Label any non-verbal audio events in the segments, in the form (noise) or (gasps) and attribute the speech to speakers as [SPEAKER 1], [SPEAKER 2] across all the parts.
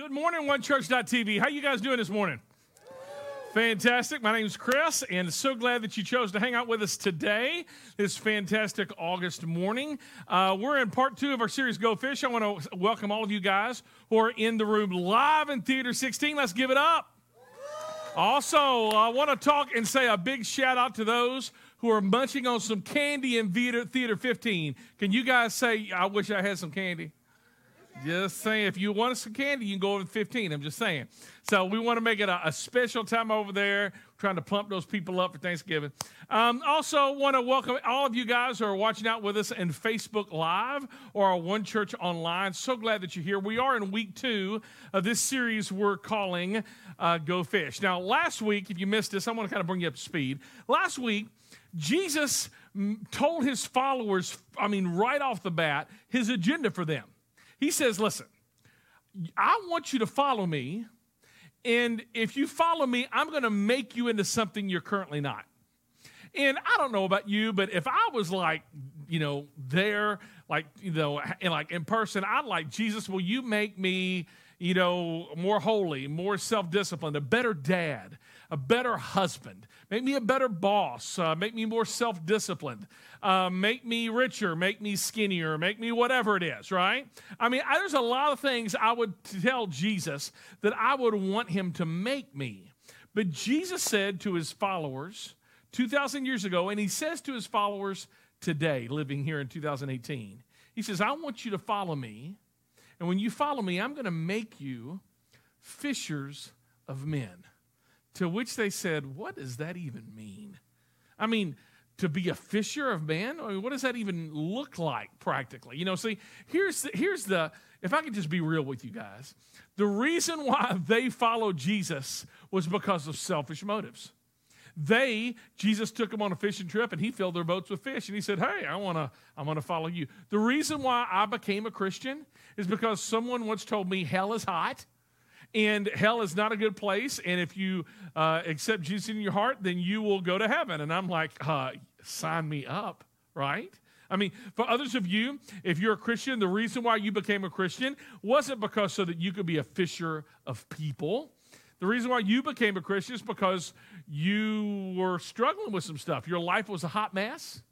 [SPEAKER 1] Good morning, OneChurch.tv. How you guys doing this morning? Fantastic. My name is Chris, and so glad that you chose to hang out with us today, this fantastic August morning. Uh, we're in part two of our series, Go Fish. I want to welcome all of you guys who are in the room live in Theater 16. Let's give it up. Also, I want to talk and say a big shout out to those who are munching on some candy in Theater 15. Can you guys say, I wish I had some candy? Just saying, if you want some candy, you can go over to 15. I'm just saying. So we want to make it a, a special time over there, trying to plump those people up for Thanksgiving. Um, also, want to welcome all of you guys who are watching out with us in Facebook Live or our One Church Online. So glad that you're here. We are in week two of this series we're calling uh, Go Fish. Now, last week, if you missed this, I want to kind of bring you up to speed. Last week, Jesus told his followers, I mean, right off the bat, his agenda for them. He says, Listen, I want you to follow me. And if you follow me, I'm going to make you into something you're currently not. And I don't know about you, but if I was like, you know, there, like, you know, in, like in person, I'd like, Jesus, will you make me, you know, more holy, more self disciplined, a better dad, a better husband, make me a better boss, uh, make me more self disciplined, uh, make me richer, make me skinnier, make me whatever it is, right? I mean, I, there's a lot of things I would tell Jesus that I would want him to make me. But Jesus said to his followers 2,000 years ago, and he says to his followers today, living here in 2018, he says, I want you to follow me. And when you follow me, I'm going to make you fishers of men. To which they said, What does that even mean? I mean, to be a fisher of men? I mean, what does that even look like practically? You know, see, here's the, here's the, if I could just be real with you guys, the reason why they followed Jesus was because of selfish motives. They, Jesus took them on a fishing trip and he filled their boats with fish and he said, Hey, I wanna, I wanna follow you. The reason why I became a Christian is because someone once told me hell is hot and hell is not a good place. And if you uh, accept Jesus in your heart, then you will go to heaven. And I'm like, uh, sign me up, right? I mean, for others of you, if you're a Christian, the reason why you became a Christian wasn't because so that you could be a fisher of people. The reason why you became a Christian is because you were struggling with some stuff. Your life was a hot mess.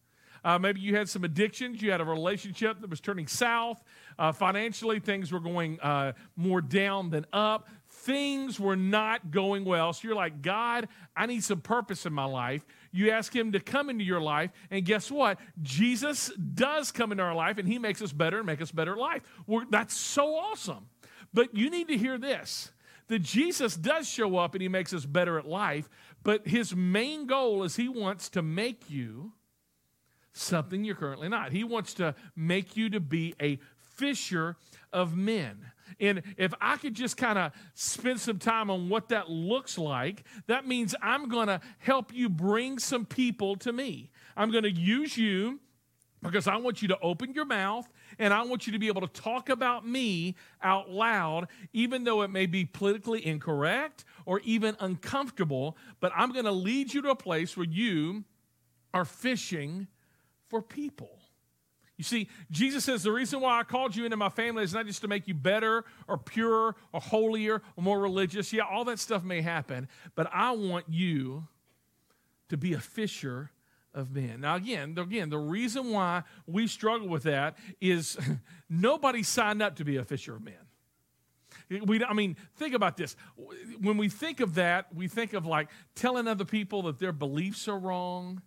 [SPEAKER 1] Uh, maybe you had some addictions. You had a relationship that was turning south. Uh, financially, things were going uh, more down than up. Things were not going well. So you're like, God, I need some purpose in my life. You ask Him to come into your life, and guess what? Jesus does come into our life, and He makes us better and make us better life. We're, that's so awesome. But you need to hear this that Jesus does show up and He makes us better at life, but His main goal is He wants to make you something you're currently not. He wants to make you to be a fisher of men. And if I could just kind of spend some time on what that looks like, that means I'm going to help you bring some people to me. I'm going to use you because I want you to open your mouth and I want you to be able to talk about me out loud, even though it may be politically incorrect or even uncomfortable. But I'm going to lead you to a place where you are fishing for people. You see, Jesus says the reason why I called you into my family is not just to make you better or purer or holier or more religious. Yeah, all that stuff may happen, but I want you to be a fisher of men. Now, again, again, the reason why we struggle with that is (laughs) nobody signed up to be a fisher of men. We, I mean, think about this. When we think of that, we think of like telling other people that their beliefs are wrong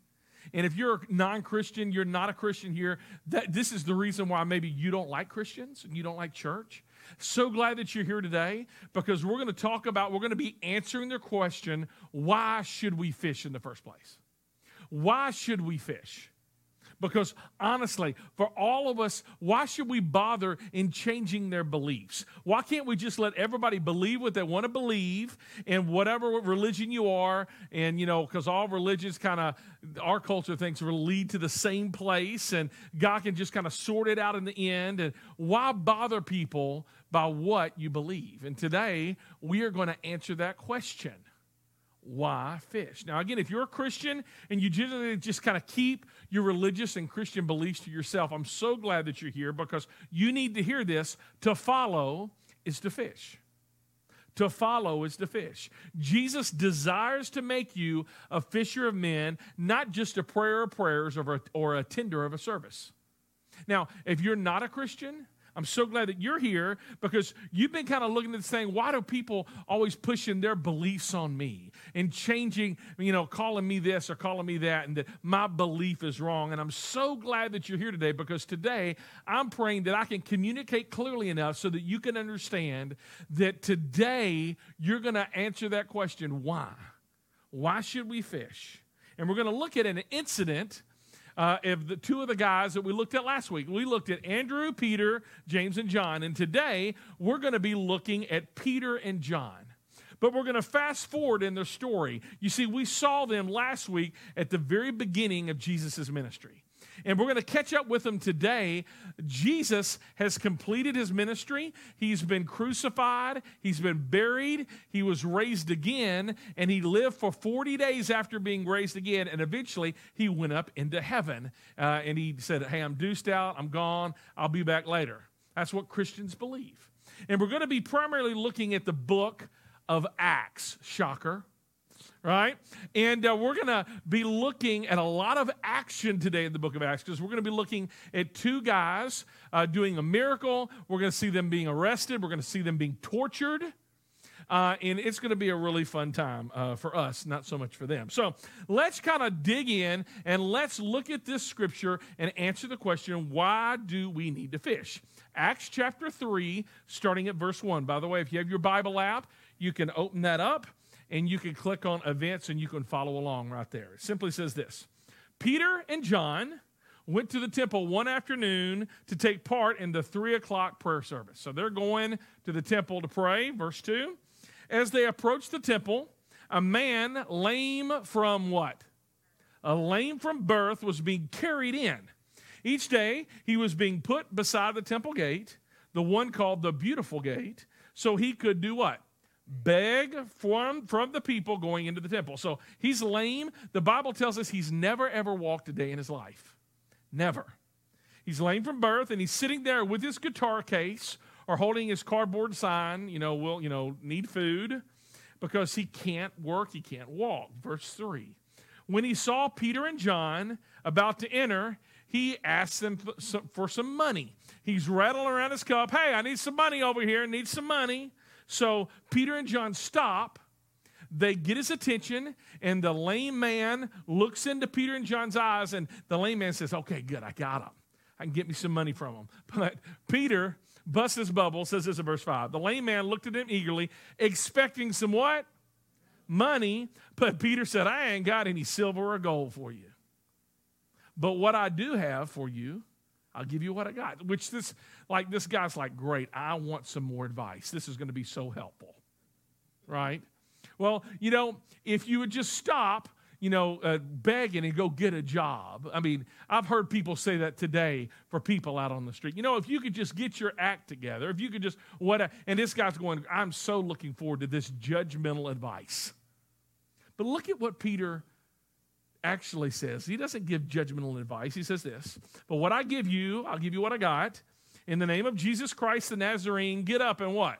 [SPEAKER 1] and if you're a non Christian, you're not a Christian here, that, this is the reason why maybe you don't like Christians and you don't like church. So glad that you're here today because we're going to talk about, we're going to be answering the question why should we fish in the first place? Why should we fish? Because honestly, for all of us, why should we bother in changing their beliefs? Why can't we just let everybody believe what they want to believe in whatever religion you are? And, you know, because all religions kind of, our culture thinks will lead to the same place and God can just kind of sort it out in the end. And why bother people by what you believe? And today, we are going to answer that question why fish? Now, again, if you're a Christian and you generally just kind of keep your religious and Christian beliefs to yourself, I'm so glad that you're here because you need to hear this. To follow is to fish. To follow is to fish. Jesus desires to make you a fisher of men, not just a prayer of prayers or a, or a tender of a service. Now, if you're not a Christian, I'm so glad that you're here because you've been kind of looking at this thing. Why do people always pushing their beliefs on me and changing, you know, calling me this or calling me that, and that my belief is wrong? And I'm so glad that you're here today because today I'm praying that I can communicate clearly enough so that you can understand that today you're going to answer that question why? Why should we fish? And we're going to look at an incident uh, of the two of the guys that we looked at last week. We looked at Andrew, Peter, James, and John. And today we're going to be looking at Peter and John. But we're going to fast forward in their story. You see, we saw them last week at the very beginning of Jesus' ministry and we're going to catch up with him today. Jesus has completed his ministry. He's been crucified, he's been buried, he was raised again, and he lived for 40 days after being raised again. And eventually, he went up into heaven. Uh, and he said, Hey, I'm deuced out, I'm gone, I'll be back later. That's what Christians believe. And we're going to be primarily looking at the book of Acts. Shocker right? And uh, we're going to be looking at a lot of action today in the book of Acts because we're going to be looking at two guys uh, doing a miracle. We're going to see them being arrested, we're going to see them being tortured. Uh, and it's going to be a really fun time uh, for us, not so much for them. So let's kind of dig in and let's look at this scripture and answer the question why do we need to fish? Acts chapter 3, starting at verse 1. By the way, if you have your Bible app, you can open that up and you can click on events and you can follow along right there. It simply says this Peter and John went to the temple one afternoon to take part in the three o'clock prayer service. So they're going to the temple to pray. Verse 2. As they approached the temple, a man lame from what? A lame from birth was being carried in. Each day he was being put beside the temple gate, the one called the beautiful gate, so he could do what? Beg from, from the people going into the temple. So he's lame. The Bible tells us he's never, ever walked a day in his life. Never. He's lame from birth, and he's sitting there with his guitar case or holding his cardboard sign, you know, will, you know, need food because he can't work, he can't walk. Verse 3. When he saw Peter and John about to enter, he asked them for some money. He's rattling around his cup. Hey, I need some money over here. Need some money. So Peter and John stop. They get his attention, and the lame man looks into Peter and John's eyes, and the lame man says, Okay, good, I got him. I can get me some money from him. But Peter busts his bubble, says this in verse 5. The lame man looked at him eagerly, expecting some what? Money. But Peter said, I ain't got any silver or gold for you. But what I do have for you, I'll give you what I got. Which this, like, this guy's like, great, I want some more advice. This is going to be so helpful. Right? Well, you know, if you would just stop, you know, uh, begging and go get a job. I mean, I've heard people say that today for people out on the street. You know, if you could just get your act together, if you could just, what, a, and this guy's going, I'm so looking forward to this judgmental advice. But look at what Peter actually says. He doesn't give judgmental advice. He says this But what I give you, I'll give you what I got. In the name of Jesus Christ the Nazarene, get up and what?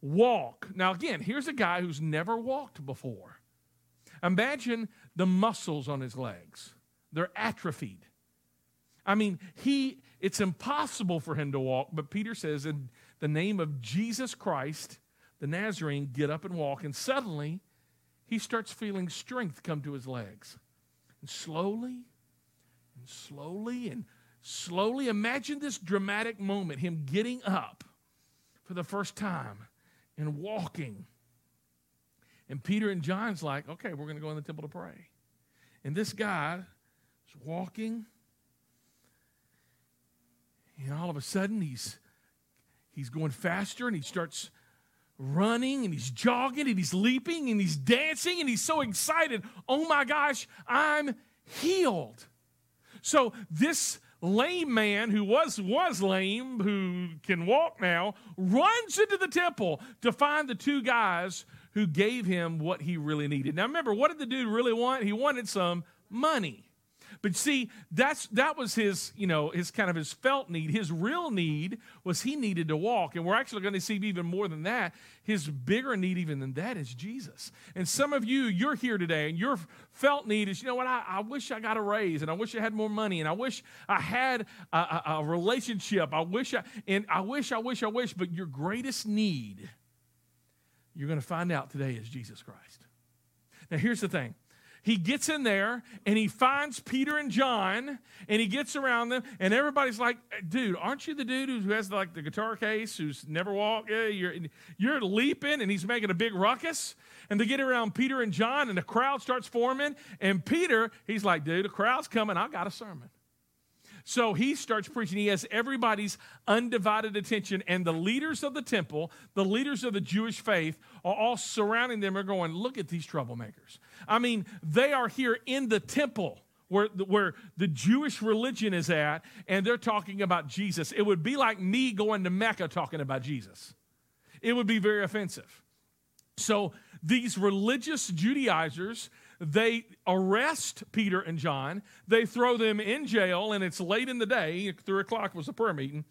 [SPEAKER 1] Walk. Now, again, here's a guy who's never walked before. Imagine the muscles on his legs, they're atrophied. I mean, he it's impossible for him to walk, but Peter says, in the name of Jesus Christ, the Nazarene, get up and walk. And suddenly, he starts feeling strength come to his legs. And slowly and slowly and slowly, imagine this dramatic moment him getting up for the first time and walking. And Peter and John's like, okay, we're going to go in the temple to pray. And this guy is walking. And all of a sudden, he's, he's going faster and he starts running and he's jogging and he's leaping and he's dancing and he's so excited. Oh my gosh, I'm healed. So this lame man who was was lame who can walk now runs into the temple to find the two guys who gave him what he really needed. Now remember, what did the dude really want? He wanted some money. But see, that's that was his, you know, his kind of his felt need. His real need was he needed to walk. And we're actually going to see even more than that. His bigger need, even than that, is Jesus. And some of you, you're here today, and your felt need is, you know what, I, I wish I got a raise, and I wish I had more money, and I wish I had a, a, a relationship. I wish I, and I wish, I wish, I wish, but your greatest need, you're going to find out today is Jesus Christ. Now, here's the thing he gets in there and he finds Peter and John and he gets around them and everybody's like, dude, aren't you the dude who has like the guitar case who's never walked? Yeah, you're, you're leaping and he's making a big ruckus. And they get around Peter and John and the crowd starts forming. And Peter, he's like, dude, the crowd's coming. I got a sermon. So he starts preaching. He has everybody's undivided attention, and the leaders of the temple, the leaders of the Jewish faith, are all surrounding them. Are going, look at these troublemakers. I mean, they are here in the temple. Where, where the Jewish religion is at, and they're talking about Jesus. It would be like me going to Mecca talking about Jesus. It would be very offensive. So these religious Judaizers, they arrest Peter and John. They throw them in jail, and it's late in the day. Three o'clock was a prayer meeting.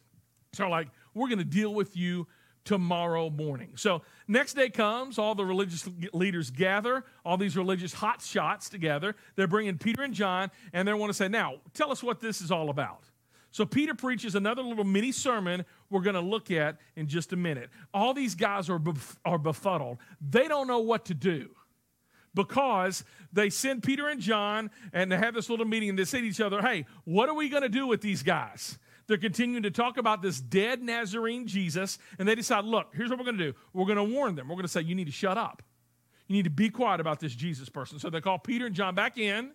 [SPEAKER 1] So, like, we're going to deal with you tomorrow morning. So, next day comes, all the religious leaders gather, all these religious hot shots together. They're bringing Peter and John, and they want to say, Now, tell us what this is all about. So, Peter preaches another little mini sermon we're going to look at in just a minute. All these guys are, bef- are befuddled, they don't know what to do because they send Peter and John and they have this little meeting and they say to each other, Hey, what are we going to do with these guys? They're continuing to talk about this dead Nazarene Jesus, and they decide, look, here's what we're going to do. We're going to warn them. We're going to say, you need to shut up. You need to be quiet about this Jesus person. So they call Peter and John back in,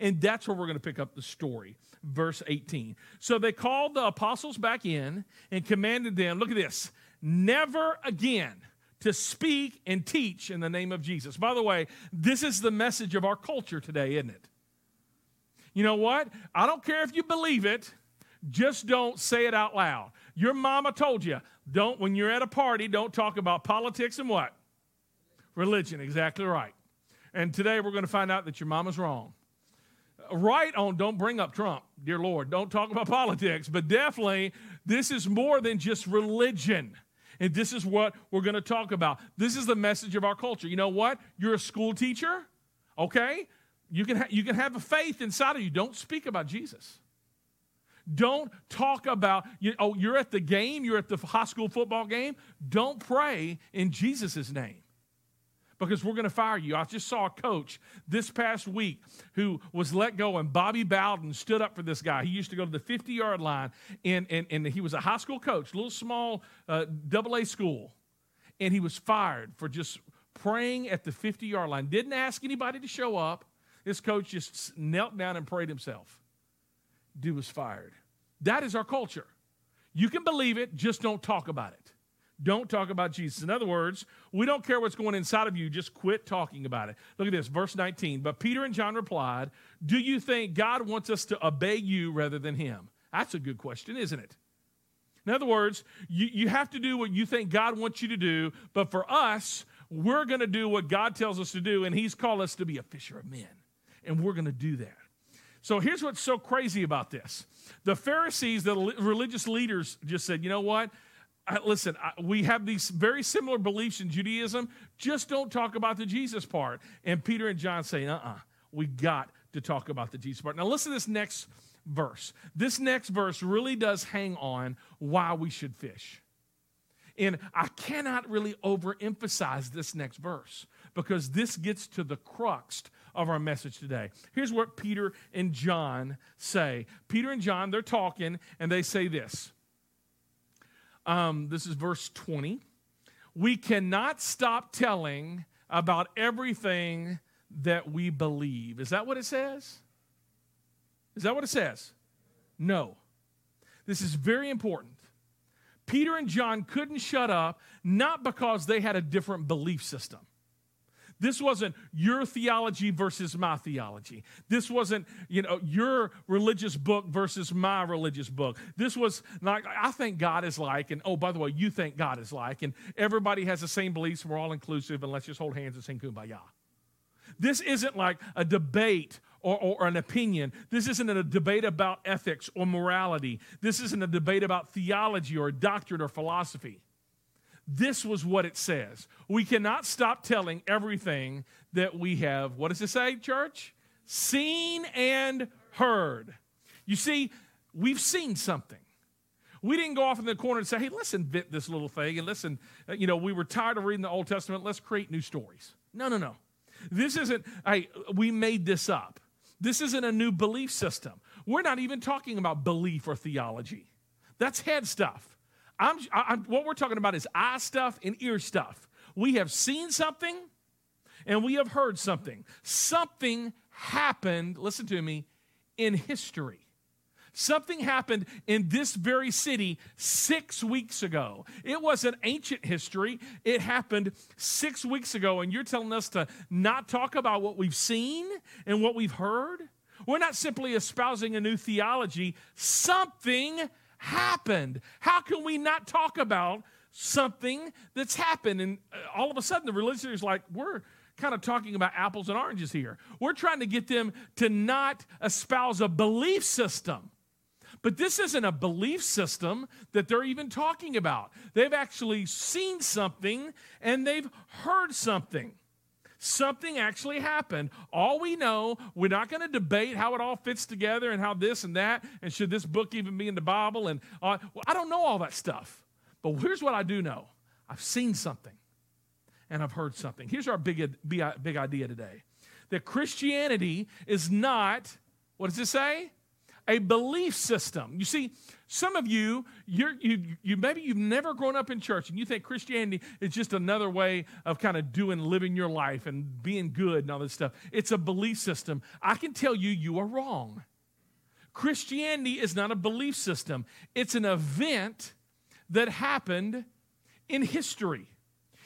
[SPEAKER 1] and that's where we're going to pick up the story. Verse 18. So they called the apostles back in and commanded them, look at this, never again to speak and teach in the name of Jesus. By the way, this is the message of our culture today, isn't it? You know what? I don't care if you believe it. Just don't say it out loud. Your mama told you, don't, when you're at a party, don't talk about politics and what? Religion, exactly right. And today we're going to find out that your mama's wrong. Right on, don't bring up Trump, dear Lord. Don't talk about (laughs) politics, but definitely this is more than just religion. And this is what we're going to talk about. This is the message of our culture. You know what? You're a school teacher, okay? You can, ha- you can have a faith inside of you. Don't speak about Jesus. Don't talk about, you, oh, you're at the game, you're at the high school football game. Don't pray in Jesus' name because we're going to fire you. I just saw a coach this past week who was let go, and Bobby Bowden stood up for this guy. He used to go to the 50 yard line, and, and, and he was a high school coach, little small uh, double A school, and he was fired for just praying at the 50 yard line. Didn't ask anybody to show up. This coach just knelt down and prayed himself. Dude was fired. That is our culture. You can believe it, just don't talk about it. Don't talk about Jesus. In other words, we don't care what's going inside of you, just quit talking about it. Look at this, verse 19. But Peter and John replied, Do you think God wants us to obey you rather than him? That's a good question, isn't it? In other words, you, you have to do what you think God wants you to do, but for us, we're going to do what God tells us to do, and He's called us to be a fisher of men. And we're going to do that. So here's what's so crazy about this the Pharisees, the religious leaders, just said, you know what? Listen, we have these very similar beliefs in Judaism. Just don't talk about the Jesus part. And Peter and John say, uh uh-uh, uh, we got to talk about the Jesus part. Now, listen to this next verse. This next verse really does hang on why we should fish. And I cannot really overemphasize this next verse because this gets to the crux of our message today. Here's what Peter and John say Peter and John, they're talking, and they say this. Um, this is verse 20. We cannot stop telling about everything that we believe. Is that what it says? Is that what it says? No. This is very important. Peter and John couldn't shut up, not because they had a different belief system. This wasn't your theology versus my theology. This wasn't, you know, your religious book versus my religious book. This was like, I think God is like, and oh, by the way, you think God is like, and everybody has the same beliefs, and we're all inclusive, and let's just hold hands and sing kumbaya. This isn't like a debate or, or, an opinion. This isn't a debate about ethics or morality. This isn't a debate about theology or doctrine or philosophy. This was what it says. We cannot stop telling everything that we have, what does it say, church? Seen and heard. You see, we've seen something. We didn't go off in the corner and say, hey, let's invent this little thing and listen, uh, you know, we were tired of reading the Old Testament, let's create new stories. No, no, no. This isn't, hey, we made this up. This isn't a new belief system. We're not even talking about belief or theology. That's head stuff. I'm, I'm, what we're talking about is eye stuff and ear stuff. We have seen something and we have heard something. Something happened, listen to me, in history. Something happened in this very city six weeks ago. It wasn't ancient history, it happened six weeks ago. And you're telling us to not talk about what we've seen and what we've heard? We're not simply espousing a new theology. Something happened. How can we not talk about something that's happened? And uh, all of a sudden, the religious is like, we're kind of talking about apples and oranges here. We're trying to get them to not espouse a belief system. But this isn't a belief system that they're even talking about. They've actually seen something and they've heard something. Something actually happened. All we know, we're not going to debate how it all fits together and how this and that, and should this book even be in the Bible. And uh, well, I don't know all that stuff. But here's what I do know I've seen something and I've heard something. Here's our big, big idea today that Christianity is not, what does it say? A belief system. You see, some of you, you're, you, you maybe you've never grown up in church and you think Christianity is just another way of kind of doing, living your life and being good and all this stuff. It's a belief system. I can tell you, you are wrong. Christianity is not a belief system, it's an event that happened in history.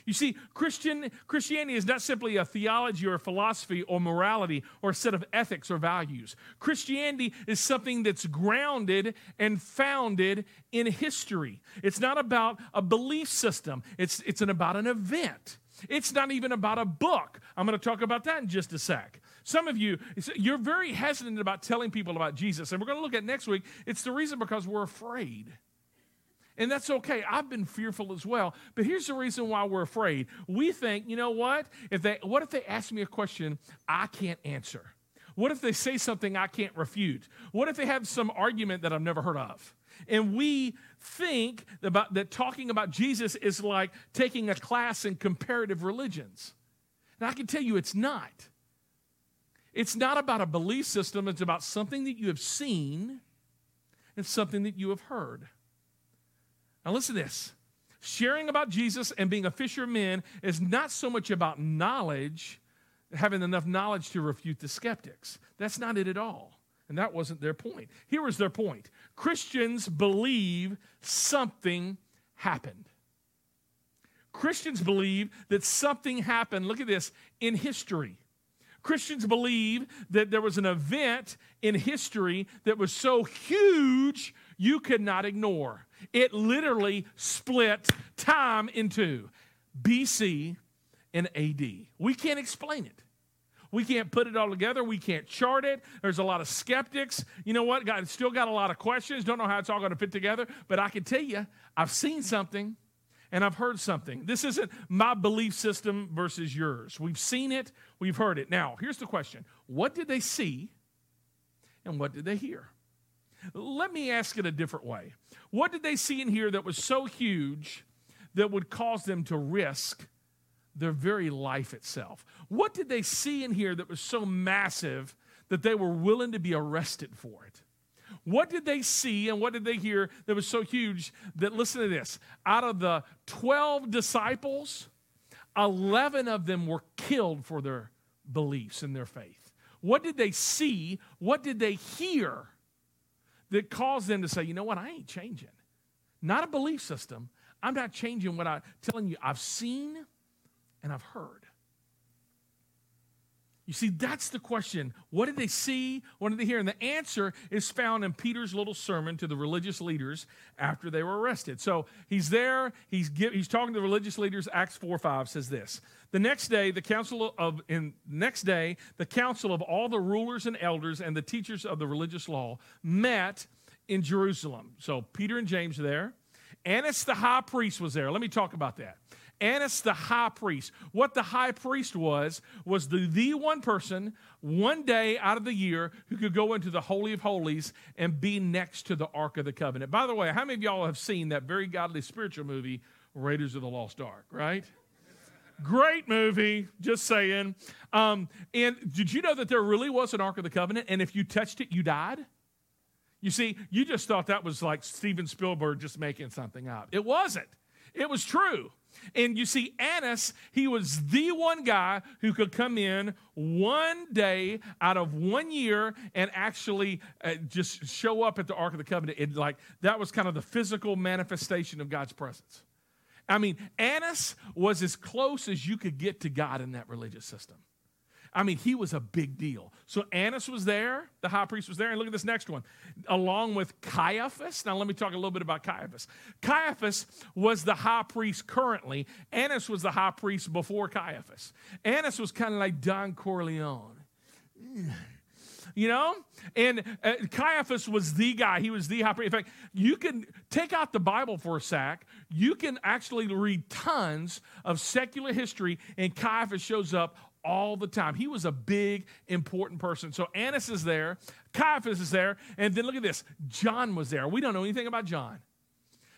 [SPEAKER 1] You see, Christian, Christianity is not simply a theology or a philosophy or morality or a set of ethics or values. Christianity is something that's grounded and founded in history. It's not about a belief system, it's, it's an, about an event. It's not even about a book. I'm going to talk about that in just a sec. Some of you, you're very hesitant about telling people about Jesus, and we're going to look at next week. It's the reason because we're afraid. And that's okay. I've been fearful as well. But here's the reason why we're afraid. We think, you know what? If they what if they ask me a question I can't answer? What if they say something I can't refute? What if they have some argument that I've never heard of? And we think about that talking about Jesus is like taking a class in comparative religions. And I can tell you it's not. It's not about a belief system, it's about something that you have seen and something that you have heard. Now, listen to this sharing about Jesus and being a fisherman is not so much about knowledge, having enough knowledge to refute the skeptics. That's not it at all. And that wasn't their point. Here was their point Christians believe something happened. Christians believe that something happened, look at this, in history. Christians believe that there was an event in history that was so huge you could not ignore. It literally split time into BC and AD. We can't explain it. We can't put it all together. We can't chart it. There's a lot of skeptics. You know what? God still got a lot of questions. Don't know how it's all going to fit together. But I can tell you, I've seen something and I've heard something. This isn't my belief system versus yours. We've seen it, we've heard it. Now, here's the question What did they see and what did they hear? Let me ask it a different way. What did they see in here that was so huge that would cause them to risk their very life itself? What did they see in here that was so massive that they were willing to be arrested for it? What did they see and what did they hear that was so huge that, listen to this, out of the 12 disciples, 11 of them were killed for their beliefs and their faith. What did they see? What did they hear that caused them to say, you know what, I ain't changing. Not a belief system. I'm not changing what I'm telling you I've seen and I've heard. You see, that's the question. What did they see? What did they hear? And the answer is found in Peter's little sermon to the religious leaders after they were arrested. So he's there, he's, give, he's talking to the religious leaders. Acts 4 5 says this. The next day, the council of in next day, the council of all the rulers and elders and the teachers of the religious law met in Jerusalem. So Peter and James are there. Annas the high priest was there. Let me talk about that. Annas the high priest. What the high priest was, was the, the one person, one day out of the year, who could go into the Holy of Holies and be next to the Ark of the Covenant. By the way, how many of y'all have seen that very godly spiritual movie, Raiders of the Lost Ark, right? Great movie, just saying. Um, and did you know that there really was an Ark of the Covenant, and if you touched it, you died? You see, you just thought that was like Steven Spielberg just making something up. It wasn't, it was true. And you see, Annas, he was the one guy who could come in one day out of one year and actually uh, just show up at the Ark of the Covenant. And like that was kind of the physical manifestation of God's presence. I mean, Annas was as close as you could get to God in that religious system. I mean, he was a big deal. So Annas was there, the high priest was there, and look at this next one, along with Caiaphas. Now, let me talk a little bit about Caiaphas. Caiaphas was the high priest currently, Annas was the high priest before Caiaphas. Annas was kind of like Don Corleone. (sighs) You know? And uh, Caiaphas was the guy. He was the high priest. In fact, you can take out the Bible for a sec. You can actually read tons of secular history, and Caiaphas shows up all the time. He was a big, important person. So Annas is there, Caiaphas is there, and then look at this John was there. We don't know anything about John.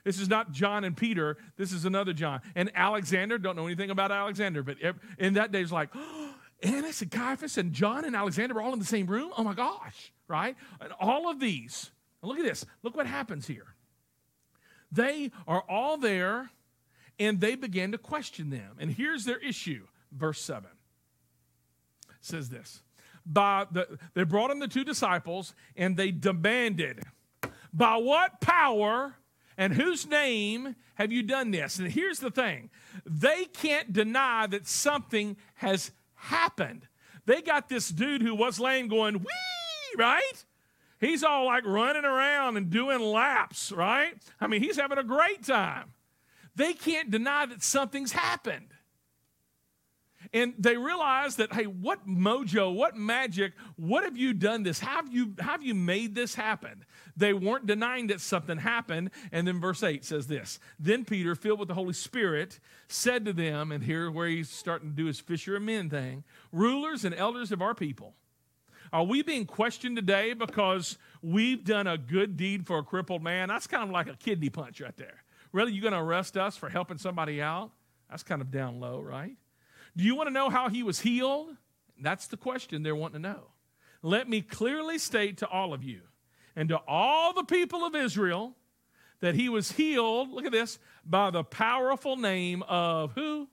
[SPEAKER 1] This is not John and Peter. This is another John. And Alexander, don't know anything about Alexander, but in that day, it's like, oh, (gasps) Annas and Caiaphas and John and Alexander were all in the same room? Oh my gosh, right? And all of these, look at this. Look what happens here. They are all there and they began to question them. And here's their issue, verse 7 says this. By the, they brought him the two disciples and they demanded, By what power and whose name have you done this? And here's the thing they can't deny that something has happened. They got this dude who was lame going, Wee, right? He's all like running around and doing laps, right? I mean, he's having a great time. They can't deny that something's happened. And they realized that, hey, what mojo, what magic, what have you done this? How have you, have you made this happen? They weren't denying that something happened. And then verse 8 says this Then Peter, filled with the Holy Spirit, said to them, and here where he's starting to do his fisher of men thing, rulers and elders of our people. Are we being questioned today because we've done a good deed for a crippled man? That's kind of like a kidney punch right there. Really, you're going to arrest us for helping somebody out? That's kind of down low, right? Do you want to know how he was healed? That's the question they're wanting to know. Let me clearly state to all of you and to all the people of Israel that he was healed, look at this, by the powerful name of who?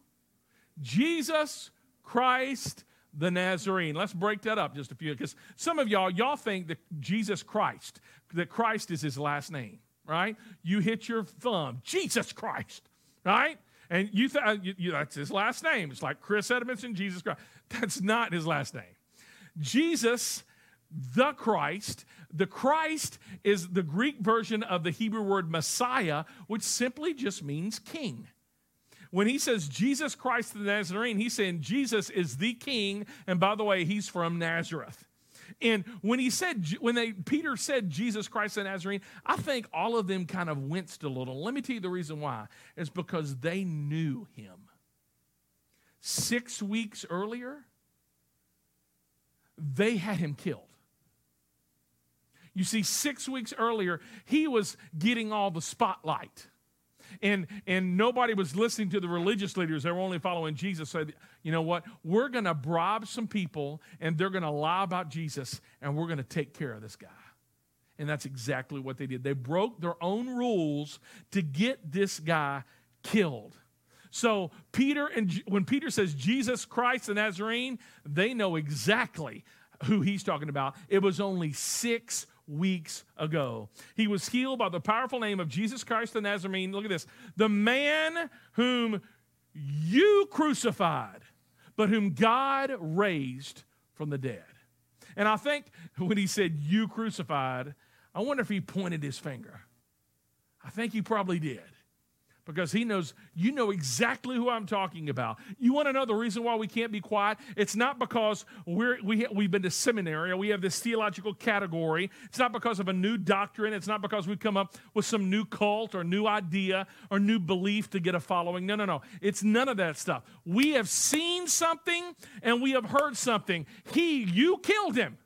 [SPEAKER 1] Jesus Christ the Nazarene. Let's break that up just a few because some of y'all, y'all think that Jesus Christ, that Christ is his last name, right? You hit your thumb, Jesus Christ, right? And you, th- uh, you, you, that's his last name. It's like Chris Edmondson, Jesus Christ. That's not his last name. Jesus, the Christ, the Christ is the Greek version of the Hebrew word Messiah, which simply just means king. When he says Jesus Christ the Nazarene, he's saying Jesus is the king, and by the way, he's from Nazareth. And when he said, when they, Peter said Jesus Christ the Nazarene, I think all of them kind of winced a little. Let me tell you the reason why. It's because they knew him. Six weeks earlier, they had him killed. You see, six weeks earlier, he was getting all the spotlight and and nobody was listening to the religious leaders. They were only following Jesus. So, you know what? We're going to bribe some people, and they're going to lie about Jesus, and we're going to take care of this guy. And that's exactly what they did. They broke their own rules to get this guy killed. So Peter and when Peter says Jesus Christ the Nazarene, they know exactly who he's talking about. It was only six weeks ago. He was healed by the powerful name of Jesus Christ the Nazarene. Look at this the man whom you crucified, but whom God raised from the dead. And I think when he said, You crucified, I wonder if he pointed his finger. I think he probably did because he knows you know exactly who I'm talking about. You want to know the reason why we can't be quiet? It's not because we're, we, we've been to seminary or we have this theological category. It's not because of a new doctrine. It's not because we've come up with some new cult or new idea or new belief to get a following. No, no, no. It's none of that stuff. We have seen something and we have heard something. He, you killed him.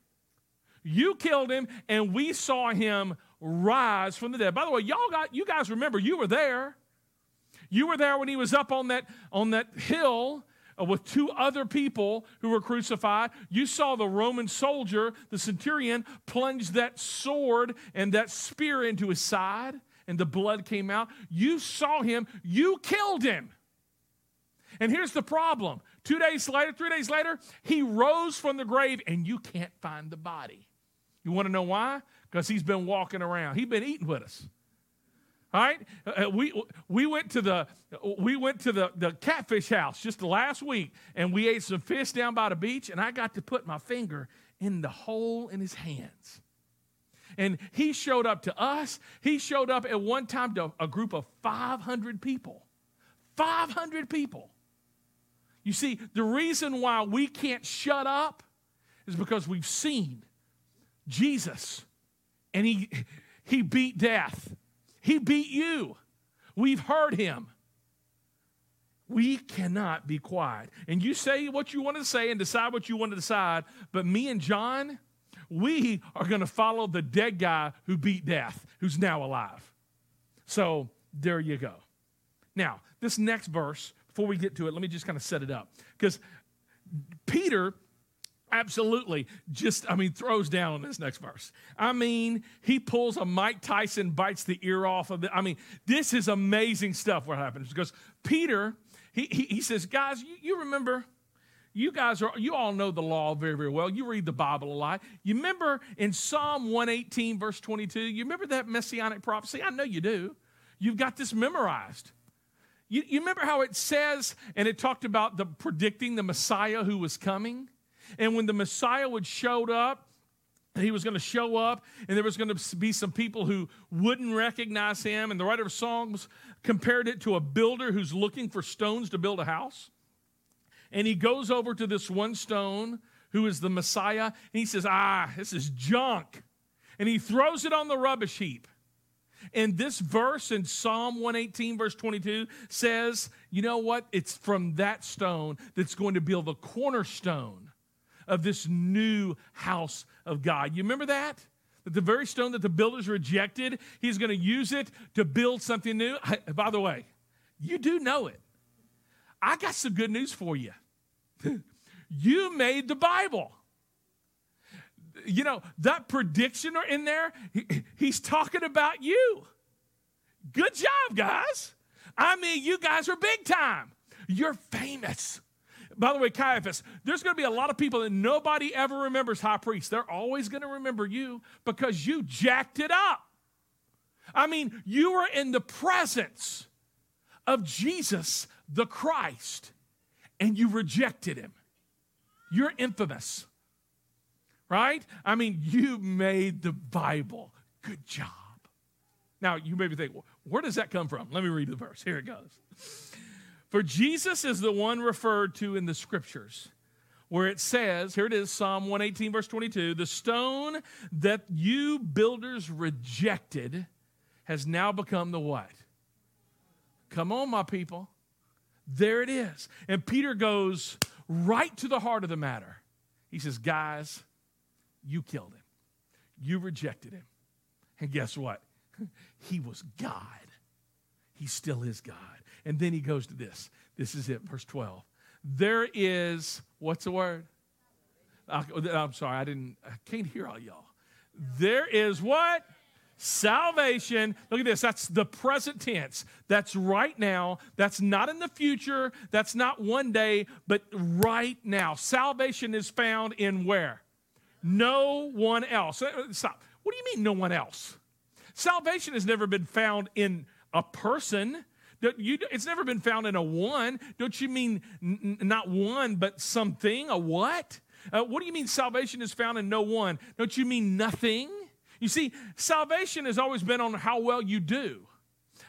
[SPEAKER 1] You killed him, and we saw him rise from the dead. By the way, y'all got you guys remember you were there. You were there when he was up on that, on that hill uh, with two other people who were crucified. You saw the Roman soldier, the centurion, plunge that sword and that spear into his side, and the blood came out. You saw him, you killed him. And here's the problem two days later, three days later, he rose from the grave, and you can't find the body. You want to know why? Because he's been walking around, he's been eating with us. All right, uh, uh, we we went to the we went to the, the catfish house just last week, and we ate some fish down by the beach, and I got to put my finger in the hole in his hands. And he showed up to us. He showed up at one time to a group of 500 people. 500 people. You see, the reason why we can't shut up is because we've seen Jesus, and he he beat death. He beat you. We've heard him. We cannot be quiet. And you say what you want to say and decide what you want to decide, but me and John, we are going to follow the dead guy who beat death, who's now alive. So there you go. Now, this next verse, before we get to it, let me just kind of set it up. Because Peter absolutely. Just i mean throws down on this next verse. I mean he pulls a mike tyson bites the ear off of it i mean this is amazing stuff what happens because peter he, he, he says guys you, you remember you guys are you all know the law very very well. You read the bible a lot. You remember in psalm 118 verse 22 you remember that messianic prophecy? I know you do. You've got this memorized. You, you remember how it says and it talked about the predicting the messiah who was coming and when the Messiah would showed up, he was going to show up, and there was going to be some people who wouldn't recognize him. And the writer of Psalms compared it to a builder who's looking for stones to build a house. And he goes over to this one stone who is the Messiah, and he says, Ah, this is junk. And he throws it on the rubbish heap. And this verse in Psalm 118, verse 22, says, You know what? It's from that stone that's going to build the cornerstone of this new house of God. You remember that? That the very stone that the builders rejected, he's going to use it to build something new. I, by the way, you do know it. I got some good news for you. (laughs) you made the Bible. You know, that prediction in there, he, he's talking about you. Good job, guys. I mean, you guys are big time. You're famous. By the way, Caiaphas, there's going to be a lot of people that nobody ever remembers high priest. They're always going to remember you because you jacked it up. I mean, you were in the presence of Jesus, the Christ, and you rejected him. You're infamous, right? I mean, you made the Bible. Good job. Now, you maybe think, well, where does that come from? Let me read the verse. Here it goes. For Jesus is the one referred to in the scriptures where it says, here it is, Psalm 118, verse 22, the stone that you builders rejected has now become the what? Come on, my people. There it is. And Peter goes right to the heart of the matter. He says, Guys, you killed him, you rejected him. And guess what? (laughs) he was God. He still is God. And then he goes to this. This is it, verse 12. There is, what's the word? I'm sorry, I didn't, I can't hear all y'all. There is what? Salvation. Look at this. That's the present tense. That's right now. That's not in the future. That's not one day, but right now. Salvation is found in where? No one else. Uh, stop. What do you mean, no one else? Salvation has never been found in a person. You, it's never been found in a one. Don't you mean n- not one, but something? A what? Uh, what do you mean salvation is found in no one? Don't you mean nothing? You see, salvation has always been on how well you do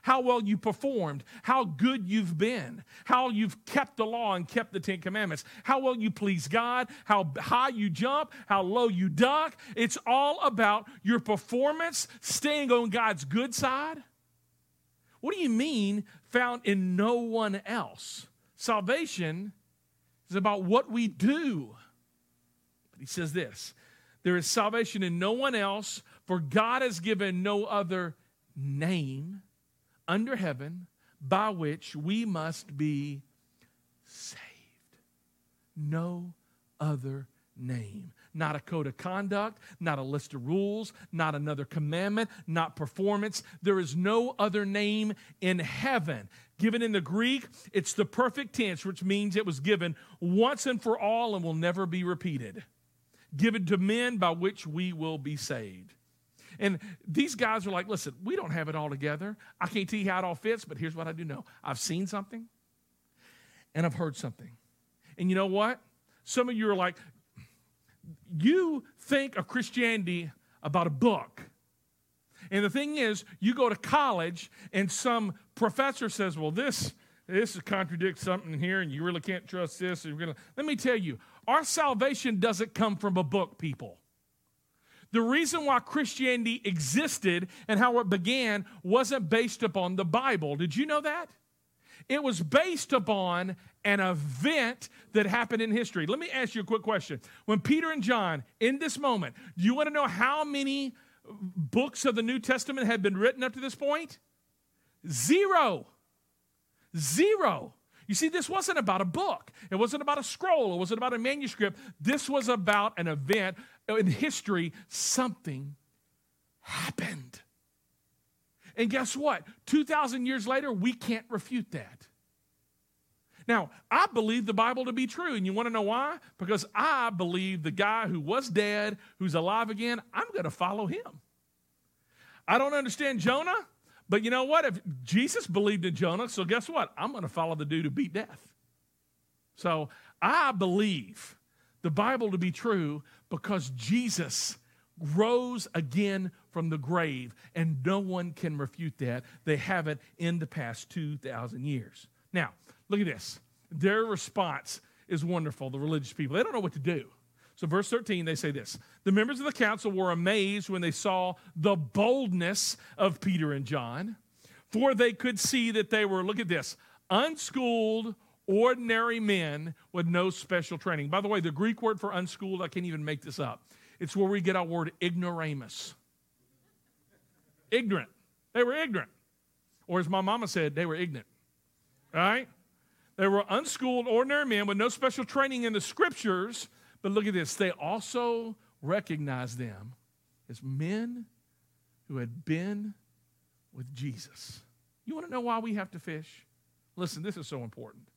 [SPEAKER 1] how well you performed, how good you've been, how you've kept the law and kept the Ten Commandments, how well you please God, how high you jump, how low you duck. It's all about your performance staying on God's good side. What do you mean found in no one else? Salvation is about what we do. But he says this there is salvation in no one else, for God has given no other name under heaven by which we must be saved. No other name. Not a code of conduct, not a list of rules, not another commandment, not performance. There is no other name in heaven. Given in the Greek, it's the perfect tense, which means it was given once and for all and will never be repeated. Given to men by which we will be saved. And these guys are like, listen, we don't have it all together. I can't tell you how it all fits, but here's what I do know I've seen something and I've heard something. And you know what? Some of you are like, you think of Christianity about a book. And the thing is, you go to college and some professor says, well, this, this contradicts something here and you really can't trust this. And you're gonna... Let me tell you, our salvation doesn't come from a book, people. The reason why Christianity existed and how it began wasn't based upon the Bible. Did you know that? It was based upon an event that happened in history. Let me ask you a quick question. When Peter and John, in this moment, do you want to know how many books of the New Testament had been written up to this point? Zero. Zero. You see, this wasn't about a book. It wasn't about a scroll. It wasn't about a manuscript. This was about an event in history. Something happened. And guess what? 2,000 years later, we can't refute that. Now, I believe the Bible to be true. And you want to know why? Because I believe the guy who was dead, who's alive again, I'm going to follow him. I don't understand Jonah. But you know what? If Jesus believed in Jonah, so guess what? I'm going to follow the dude who beat death. So I believe the Bible to be true because Jesus rose again from the grave, and no one can refute that. They haven't in the past 2,000 years. Now, look at this. Their response is wonderful, the religious people. They don't know what to do. So, verse 13, they say this The members of the council were amazed when they saw the boldness of Peter and John, for they could see that they were, look at this, unschooled, ordinary men with no special training. By the way, the Greek word for unschooled, I can't even make this up. It's where we get our word ignoramus. Ignorant. They were ignorant. Or as my mama said, they were ignorant. Right? They were unschooled, ordinary men with no special training in the scriptures but look at this. They also recognized them as men who had been with Jesus. You want to know why we have to fish? Listen, this is so important.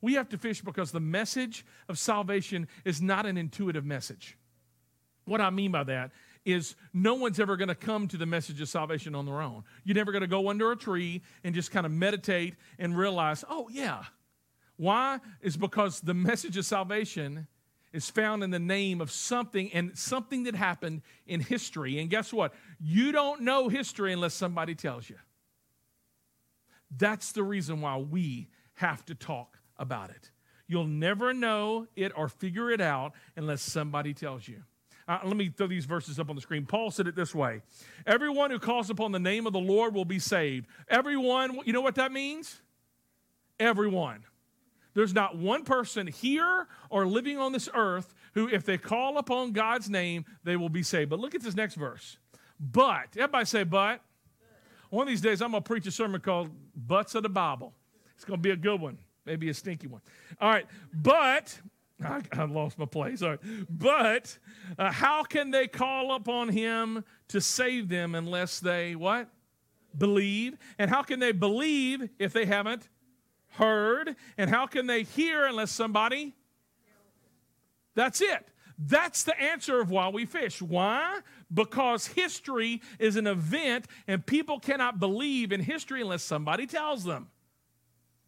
[SPEAKER 1] We have to fish because the message of salvation is not an intuitive message. What I mean by that is no one's ever going to come to the message of salvation on their own. You're never going to go under a tree and just kind of meditate and realize, oh, yeah. Why? Is because the message of salvation is found in the name of something and something that happened in history. And guess what? You don't know history unless somebody tells you. That's the reason why we have to talk about it. You'll never know it or figure it out unless somebody tells you. Uh, let me throw these verses up on the screen. Paul said it this way Everyone who calls upon the name of the Lord will be saved. Everyone, you know what that means? Everyone. There's not one person here or living on this earth who, if they call upon God's name, they will be saved. But look at this next verse. But, everybody say, but. One of these days, I'm going to preach a sermon called Butts of the Bible. It's going to be a good one, maybe a stinky one. All right, but, (laughs) I, I lost my place. Right, but uh, how can they call upon him to save them unless they, what? Believe. And how can they believe if they haven't heard. And how can they hear unless somebody? That's it. That's the answer of why we fish. Why? Because history is an event and people cannot believe in history unless somebody tells them.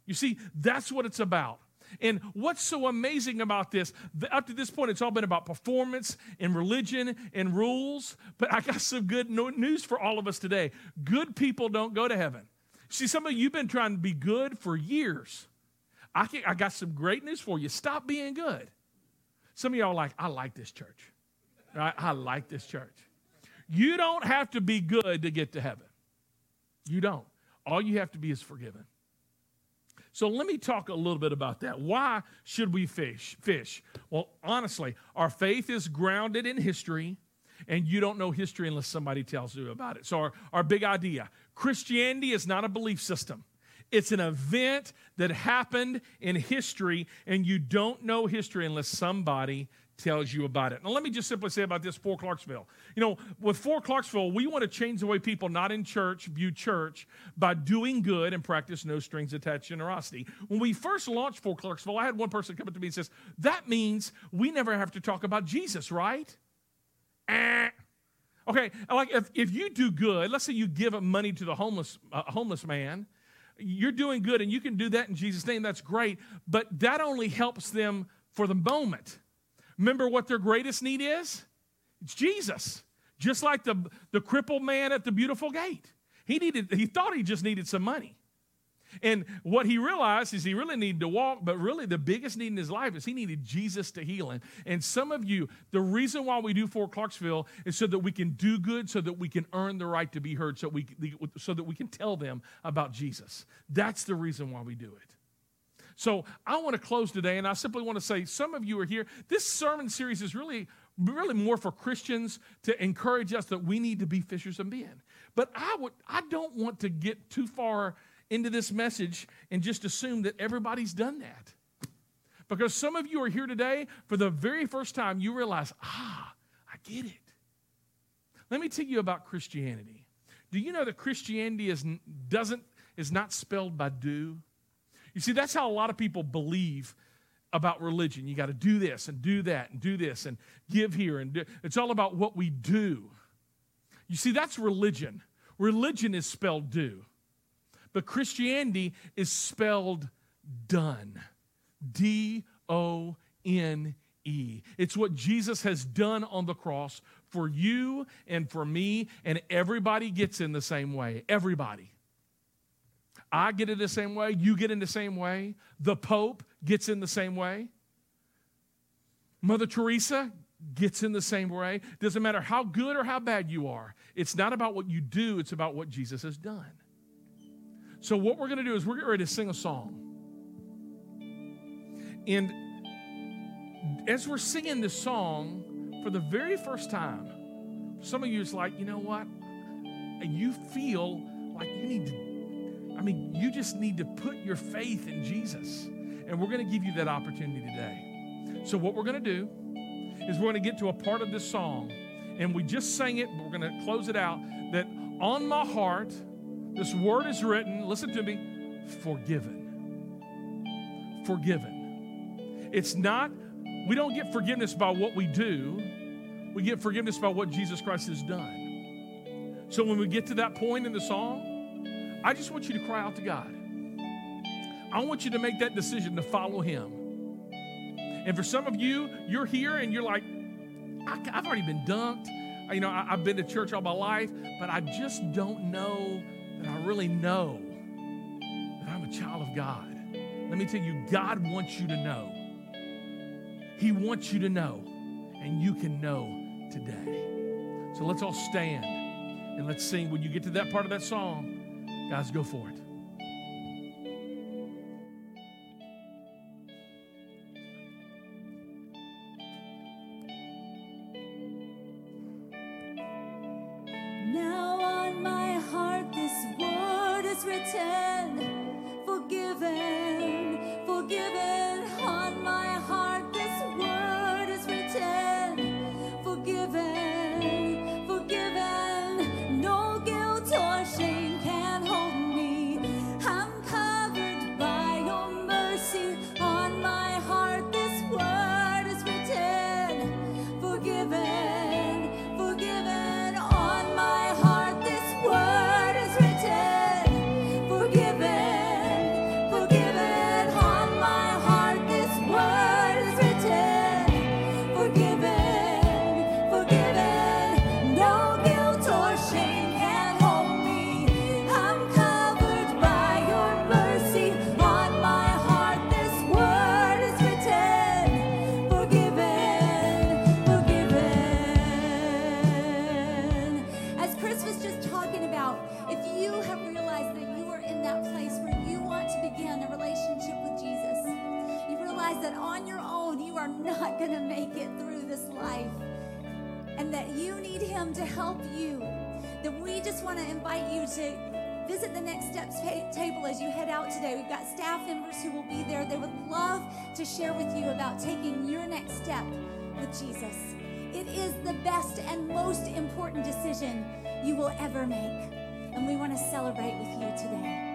[SPEAKER 1] You see, that's what it's about. And what's so amazing about this, up to this point, it's all been about performance and religion and rules. But I got some good news for all of us today. Good people don't go to heaven. See, some of you have been trying to be good for years. I, can, I got some great news for you. Stop being good. Some of y'all are like, I like this church. I, I like this church. You don't have to be good to get to heaven. You don't. All you have to be is forgiven. So let me talk a little bit about that. Why should we fish? Fish. Well, honestly, our faith is grounded in history, and you don't know history unless somebody tells you about it. So our, our big idea, Christianity is not a belief system. It's an event that happened in history, and you don't know history unless somebody tells you about it. Now, let me just simply say about this for Clarksville. You know, with for Clarksville, we want to change the way people not in church view church by doing good and practice no strings attached generosity. When we first launched for Clarksville, I had one person come up to me and says, That means we never have to talk about Jesus, right? Eh. Okay, like if, if you do good, let's say you give money to the homeless, uh, homeless man, you're doing good and you can do that in Jesus' name, that's great, but that only helps them for the moment Remember what their greatest need is? It's Jesus. Just like the, the crippled man at the beautiful gate. He needed, he thought he just needed some money. And what he realized is he really needed to walk, but really the biggest need in his life is he needed Jesus to heal him. And some of you, the reason why we do for Clarksville is so that we can do good, so that we can earn the right to be heard, so, we, so that we can tell them about Jesus. That's the reason why we do it. So I want to close today, and I simply want to say some of you are here. This sermon series is really, really more for Christians to encourage us that we need to be fishers of men. But I would, I don't want to get too far into this message and just assume that everybody's done that. Because some of you are here today for the very first time, you realize, ah, I get it. Let me tell you about Christianity. Do you know that Christianity is, doesn't, is not spelled by do? You see, that's how a lot of people believe about religion. You got to do this and do that and do this and give here and do. it's all about what we do. You see, that's religion. Religion is spelled do, but Christianity is spelled done. D O N E. It's what Jesus has done on the cross for you and for me, and everybody gets in the same way. Everybody. I get in the same way. You get in the same way. The Pope gets in the same way. Mother Teresa gets in the same way. Doesn't matter how good or how bad you are. It's not about what you do, it's about what Jesus has done. So, what we're going to do is we're getting ready to sing a song. And as we're singing this song for the very first time, some of you is like, you know what? And you feel like you need to I mean, you just need to put your faith in Jesus. And we're going to give you that opportunity today. So, what we're going to do is we're going to get to a part of this song, and we just sang it, but we're going to close it out. That on my heart, this word is written, listen to me, forgiven. Forgiven. It's not, we don't get forgiveness by what we do, we get forgiveness by what Jesus Christ has done. So, when we get to that point in the song, I just want you to cry out to God. I want you to make that decision to follow Him. And for some of you, you're here and you're like, I've already been dunked. You know, I've been to church all my life, but I just don't know that I really know that I'm a child of God. Let me tell you, God wants you to know. He wants you to know, and you can know today. So let's all stand and let's sing. When you get to that part of that song, Guys, go for it.
[SPEAKER 2] Him to help you, then we just want to invite you to visit the Next Steps ta- table as you head out today. We've got staff members who will be there. They would love to share with you about taking your next step with Jesus. It is the best and most important decision you will ever make. And we want to celebrate with you today.